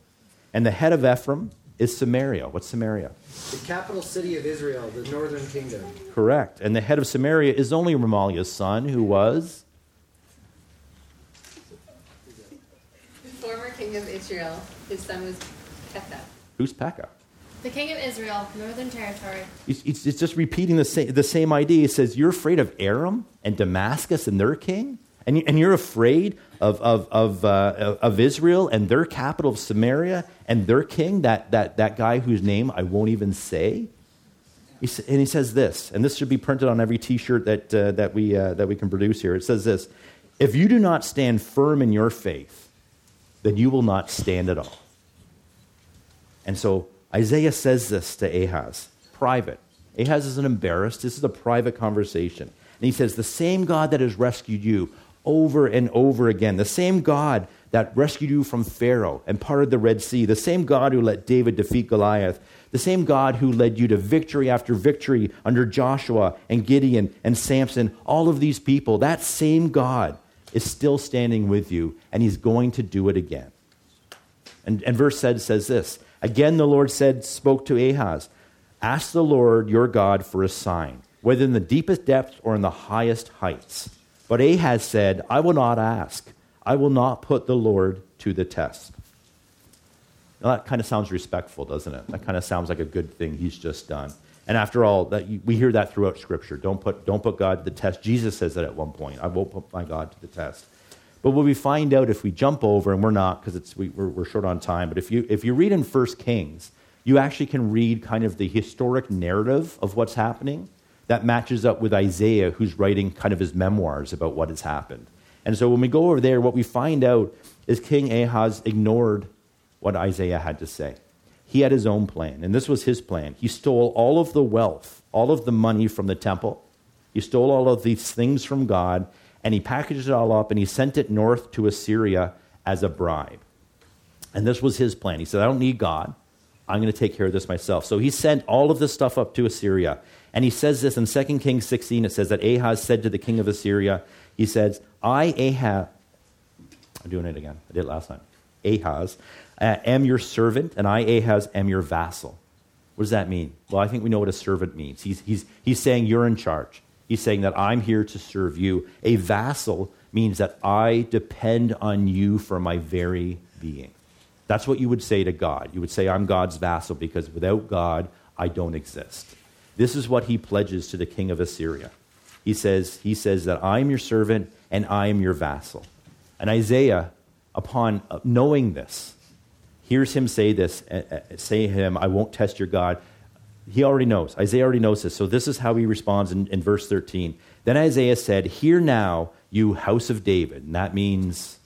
And the head of Ephraim is Samaria. What's Samaria? The capital city of Israel, the northern kingdom. Correct. And the head of Samaria is only Remaliah's son, who was former king of Israel. His son was Pekah. Who's Pekah? The king of Israel, northern territory. It's, it's, it's just repeating the same, the same idea. It says, You're afraid of Aram and Damascus and their king? And, you, and you're afraid of, of, of, uh, of Israel and their capital of Samaria and their king, that, that, that guy whose name I won't even say? He, and he says this, and this should be printed on every t shirt that, uh, that, we, uh, that we can produce here. It says this If you do not stand firm in your faith, then you will not stand at all. And so Isaiah says this to Ahaz, private. Ahaz isn't embarrassed. This is a private conversation. And he says, The same God that has rescued you over and over again, the same God that rescued you from Pharaoh and parted the Red Sea, the same God who let David defeat Goliath, the same God who led you to victory after victory under Joshua and Gideon and Samson, all of these people, that same God is still standing with you, and he's going to do it again. And, and verse said, says this Again, the Lord said, spoke to Ahaz, Ask the Lord your God for a sign, whether in the deepest depths or in the highest heights. But Ahaz said, I will not ask. I will not put the Lord to the test. Now, that kind of sounds respectful, doesn't it? That kind of sounds like a good thing he's just done. And after all, that we hear that throughout Scripture. Don't put, don't put God to the test. Jesus says that at one point. I won't put my God to the test. But what we find out if we jump over, and we're not because we, we're, we're short on time, but if you, if you read in 1 Kings, you actually can read kind of the historic narrative of what's happening that matches up with Isaiah, who's writing kind of his memoirs about what has happened. And so when we go over there, what we find out is King Ahaz ignored what Isaiah had to say. He had his own plan, and this was his plan. He stole all of the wealth, all of the money from the temple. He stole all of these things from God, and he packaged it all up and he sent it north to Assyria as a bribe. And this was his plan. He said, I don't need God. I'm going to take care of this myself. So he sent all of this stuff up to Assyria. And he says this in 2 Kings 16. It says that Ahaz said to the king of Assyria, He says, I, Ahaz, I'm doing it again. I did it last time. Ahaz, Uh, am your servant, and I, Ahaz, am your vassal. What does that mean? Well, I think we know what a servant means. He's, he's, he's saying, You're in charge. He's saying that I'm here to serve you. A vassal means that I depend on you for my very being. That's what you would say to God. You would say, I'm God's vassal because without God, I don't exist. This is what he pledges to the king of Assyria. He says, he says that I am your servant and I am your vassal. And Isaiah, upon knowing this, hears him say this, uh, uh, say him, I won't test your God. He already knows. Isaiah already knows this. So this is how he responds in, in verse 13. Then Isaiah said, Hear now, you house of David. And that means.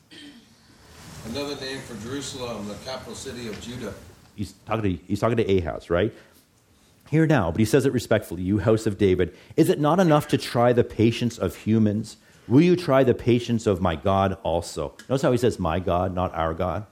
Another name for Jerusalem, the capital city of Judah. He's talking to, he's talking to Ahaz, right? Hear now, but he says it respectfully, you house of David. Is it not enough to try the patience of humans? Will you try the patience of my God also? Notice how he says, my God, not our God.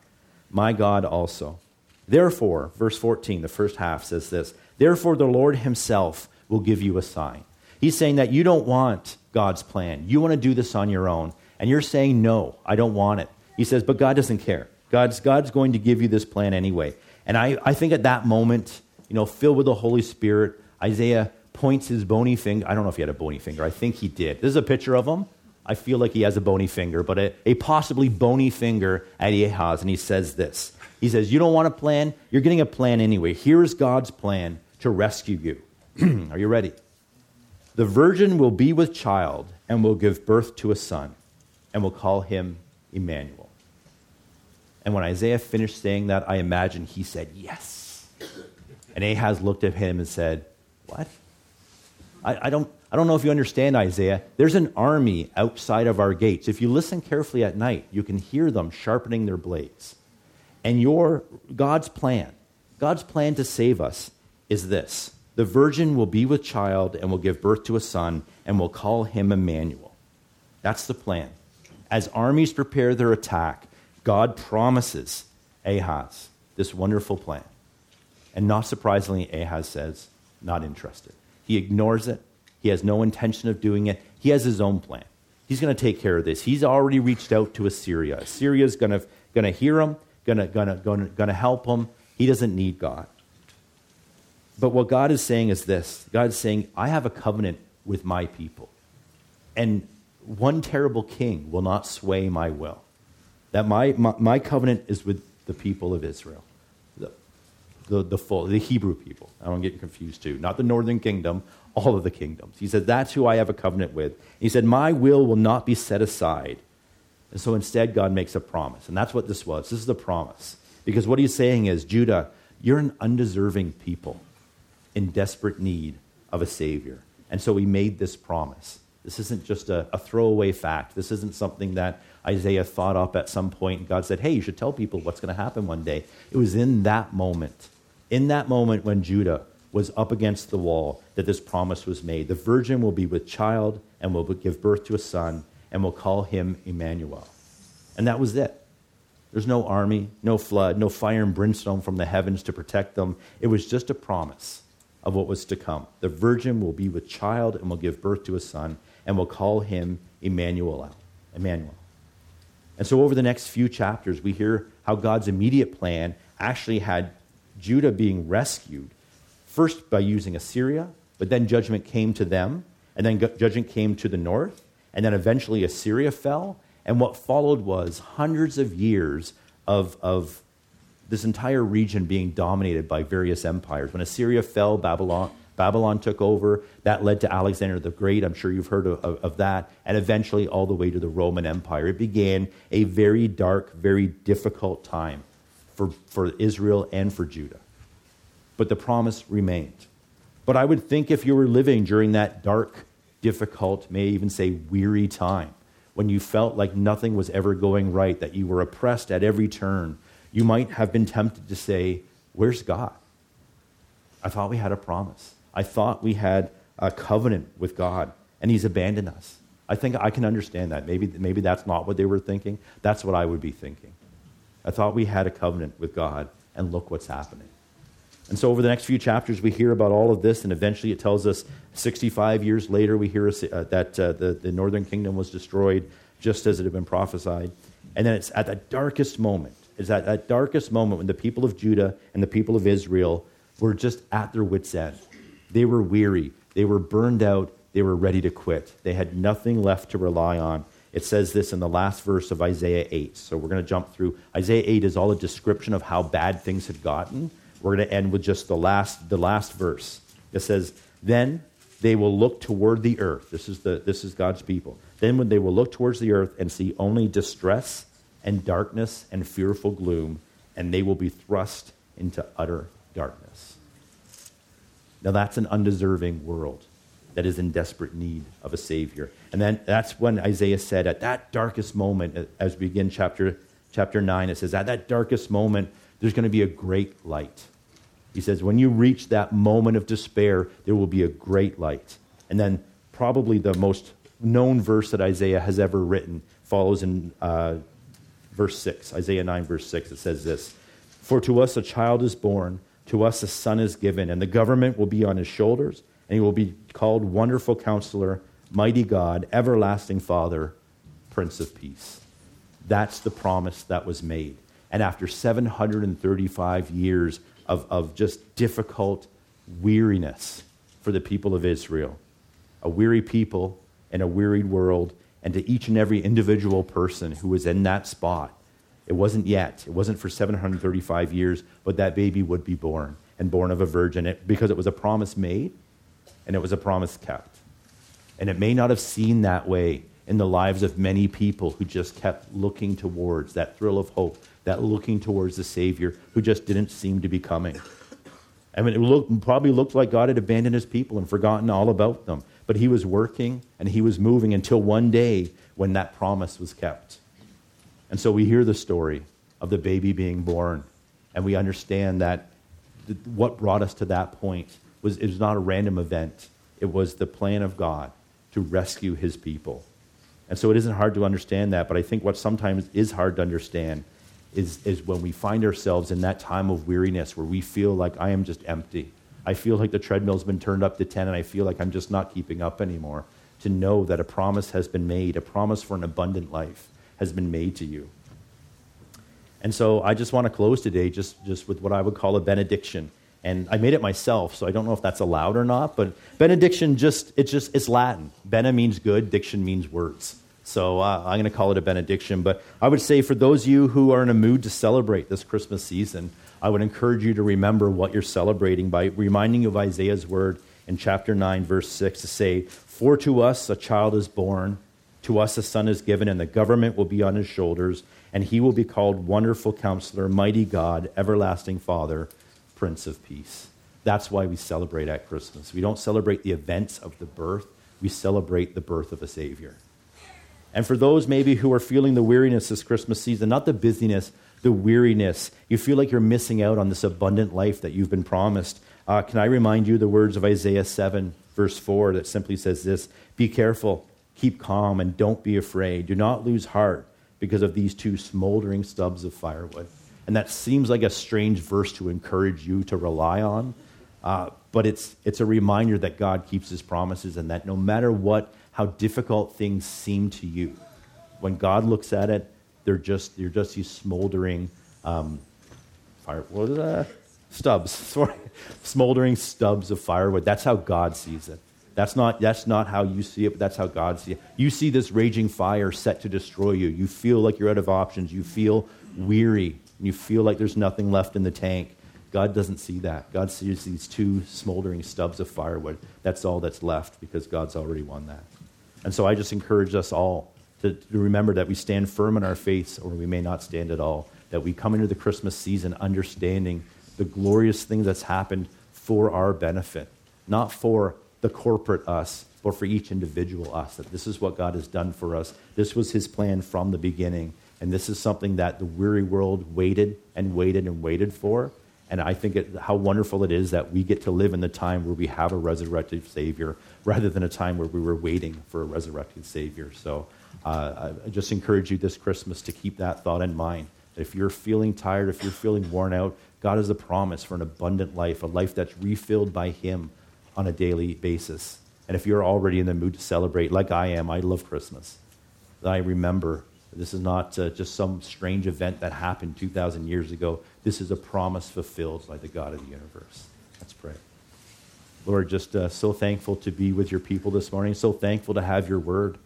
My God also. Therefore, verse 14, the first half says this Therefore, the Lord himself will give you a sign. He's saying that you don't want God's plan. You want to do this on your own. And you're saying, no, I don't want it. He says, but God doesn't care. God's, God's going to give you this plan anyway. And I, I think at that moment, you know, filled with the Holy Spirit, Isaiah points his bony finger. I don't know if he had a bony finger. I think he did. This is a picture of him. I feel like he has a bony finger, but a, a possibly bony finger at Ahaz. And he says this He says, You don't want a plan? You're getting a plan anyway. Here's God's plan to rescue you. Are you ready? The virgin will be with child and will give birth to a son, and will call him Emmanuel. And when Isaiah finished saying that, I imagine he said, Yes. And Ahaz looked at him and said, What? I, I, don't, I don't know if you understand, Isaiah. There's an army outside of our gates. If you listen carefully at night, you can hear them sharpening their blades. And your God's plan, God's plan to save us is this the virgin will be with child and will give birth to a son and will call him Emmanuel. That's the plan. As armies prepare their attack, God promises Ahaz this wonderful plan. And not surprisingly, Ahaz says, not interested. He ignores it. He has no intention of doing it. He has his own plan. He's going to take care of this. He's already reached out to Assyria. Assyria is going to, going to hear him, going to, going, to, going, to, going to help him. He doesn't need God. But what God is saying is this God is saying, I have a covenant with my people. And one terrible king will not sway my will. That my, my, my covenant is with the people of Israel the, the full, the Hebrew people. I don't get confused too. Not the northern kingdom, all of the kingdoms. He said, That's who I have a covenant with. He said, My will will not be set aside. And so instead, God makes a promise. And that's what this was. This is the promise. Because what he's saying is, Judah, you're an undeserving people in desperate need of a Savior. And so he made this promise. This isn't just a, a throwaway fact. This isn't something that Isaiah thought up at some point. God said, Hey, you should tell people what's going to happen one day. It was in that moment in that moment when Judah was up against the wall that this promise was made. The virgin will be with child and will give birth to a son and will call him Emmanuel. And that was it. There's no army, no flood, no fire and brimstone from the heavens to protect them. It was just a promise of what was to come. The virgin will be with child and will give birth to a son and will call him Emmanuel. Emmanuel. And so over the next few chapters, we hear how God's immediate plan actually had Judah being rescued, first by using Assyria, but then judgment came to them, and then judgment came to the north, and then eventually Assyria fell. And what followed was hundreds of years of, of this entire region being dominated by various empires. When Assyria fell, Babylon, Babylon took over. That led to Alexander the Great. I'm sure you've heard of, of, of, that. And eventually, all the way to the Roman Empire. It began a very dark, very difficult time for, for Israel and for Judah. But the promise remained. But I would think if you were living during that dark, difficult, may even say weary time, when you felt like nothing was ever going right, that you were oppressed at every turn, you might have been tempted to say, Where's God? I thought we had a promise. I thought we had a covenant with God, and He's abandoned us. I think I can understand that. Maybe, maybe that's not what they were thinking. That's what I would be thinking. I thought we had a covenant with God, and look what's happening. And so, over the next few chapters, we hear about all of this, and eventually it tells us 65 years later, we hear uh, that uh, the, the northern kingdom was destroyed just as it had been prophesied. And then it's at that darkest moment, it's at that darkest moment when the people of Judah and the people of Israel were just at their wits' end. They were weary, they were burned out, they were ready to quit. They had nothing left to rely on. It says this in the last verse of Isaiah 8. So we're going to jump through. Isaiah 8 is all a description of how bad things had gotten. We're going to end with just the last, the last verse. It says, Then they will look toward the earth. This is, the, this is God's people. Then when they will look towards the earth and see only distress and darkness and fearful gloom, and they will be thrust into utter darkness. Now that's an undeserving world that is in desperate need of a Savior. And then that's when Isaiah said, at that darkest moment, as we begin chapter, chapter 9, it says, at that darkest moment, there's going to be a great light. He says, when you reach that moment of despair, there will be a great light. And then, probably the most known verse that Isaiah has ever written follows in uh, verse 6, Isaiah 9, verse 6. It says this For to us a child is born, to us a son is given, and the government will be on his shoulders and he will be called Wonderful Counselor, Mighty God, Everlasting Father, Prince of Peace. That's the promise that was made. And after 735 years of, of just difficult weariness for the people of Israel, a weary people in a wearied world, and to each and every individual person who was in that spot, it wasn't yet. It wasn't for 735 years, but that baby would be born and born of a virgin it, because it was a promise made and it was a promise kept. And it may not have seemed that way in the lives of many people who just kept looking towards that thrill of hope, that looking towards the Savior who just didn't seem to be coming. I mean, it looked, probably looked like God had abandoned his people and forgotten all about them. But he was working and he was moving until one day when that promise was kept. And so we hear the story of the baby being born, and we understand that what brought us to that point was, it was not a random event, it was the plan of God to rescue his people. And so it isn't hard to understand that, but I think what sometimes is hard to understand is, is when we find ourselves in that time of weariness where we feel like I am just empty. I feel like the treadmill's been turned up to 10 and I feel like I'm just not keeping up anymore. To know that a promise has been made, a promise for an abundant life has been made to you. And so I just want to close today just, just with what I would call a benediction and I made it myself, so I don't know if that's allowed or not. But benediction just it's just it's Latin. Bene means good, diction means words. So uh, I'm going to call it a benediction. But I would say for those of you who are in a mood to celebrate this Christmas season, I would encourage you to remember what you're celebrating by reminding you of Isaiah's word in chapter 9, verse 6 to say, For to us a child is born, to us a son is given, and the government will be on his shoulders, and he will be called Wonderful Counselor, Mighty God, Everlasting Father Prince of Peace. That's why we celebrate at Christmas. We don't celebrate the events of the birth, we celebrate the birth of a Savior. And for those maybe who are feeling the weariness this Christmas season, not the busyness, the weariness, you feel like you're missing out on this abundant life that you've been promised. Uh, can I remind you the words of Isaiah 7, verse 4, that simply says this Be careful, keep calm, and don't be afraid. Do not lose heart because of these two smoldering stubs of firewood. And that seems like a strange verse to encourage you to rely on. Uh, but it's, it's a reminder that God keeps his promises and that no matter what, how difficult things seem to you, when God looks at it, they're just, they're just these smoldering um, fire, what is that? Stubs, sorry. smoldering stubs of firewood. That's how God sees it. That's not, that's not how you see it, but that's how God sees it. You see this raging fire set to destroy you. You feel like you're out of options. You feel weary and you feel like there's nothing left in the tank. God doesn't see that. God sees these two smoldering stubs of firewood. That's all that's left because God's already won that. And so I just encourage us all to, to remember that we stand firm in our faith or we may not stand at all. That we come into the Christmas season understanding the glorious thing that's happened for our benefit, not for the corporate us, but for each individual us. That this is what God has done for us. This was his plan from the beginning. And this is something that the weary world waited and waited and waited for. And I think it, how wonderful it is that we get to live in the time where we have a resurrected Savior rather than a time where we were waiting for a resurrected Savior. So uh, I just encourage you this Christmas to keep that thought in mind. That if you're feeling tired, if you're feeling worn out, God has a promise for an abundant life, a life that's refilled by Him on a daily basis. And if you're already in the mood to celebrate, like I am, I love Christmas. I remember this is not uh, just some strange event that happened 2,000 years ago. This is a promise fulfilled by the God of the universe. Let's pray. Lord, just uh, so thankful to be with your people this morning, so thankful to have your word.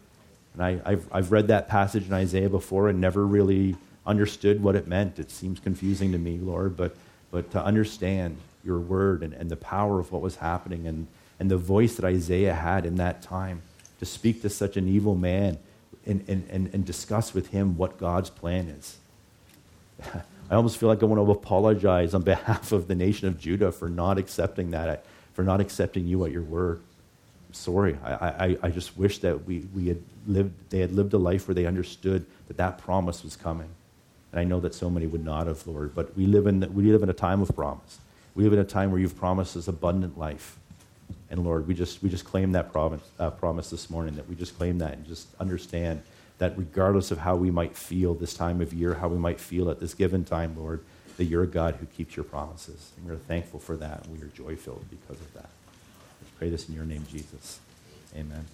And I, I've, I've read that passage in Isaiah before and never really understood what it meant. It seems confusing to me, Lord, but, but to understand your word and, and the power of what was happening and, and the voice that Isaiah had in that time to speak to such an evil man and, and, and, and discuss with him what God's plan is. I almost feel like I want to apologize on behalf of the nation of Judah for not accepting that, for not accepting you at your word. I'm sorry. I, I, I just wish that we, we had lived, they had lived a life where they understood that that promise was coming. And I know that so many would not have, Lord. But we live in, we live in a time of promise. We live in a time where you've promised us abundant life. And Lord, we just, we just claim that promise, uh, promise this morning, that we just claim that and just understand that regardless of how we might feel this time of year, how we might feel at this given time, Lord, that you're a God who keeps your promises. And we're thankful for that, and we are joy filled because of that. We pray this in your name, Jesus. Amen.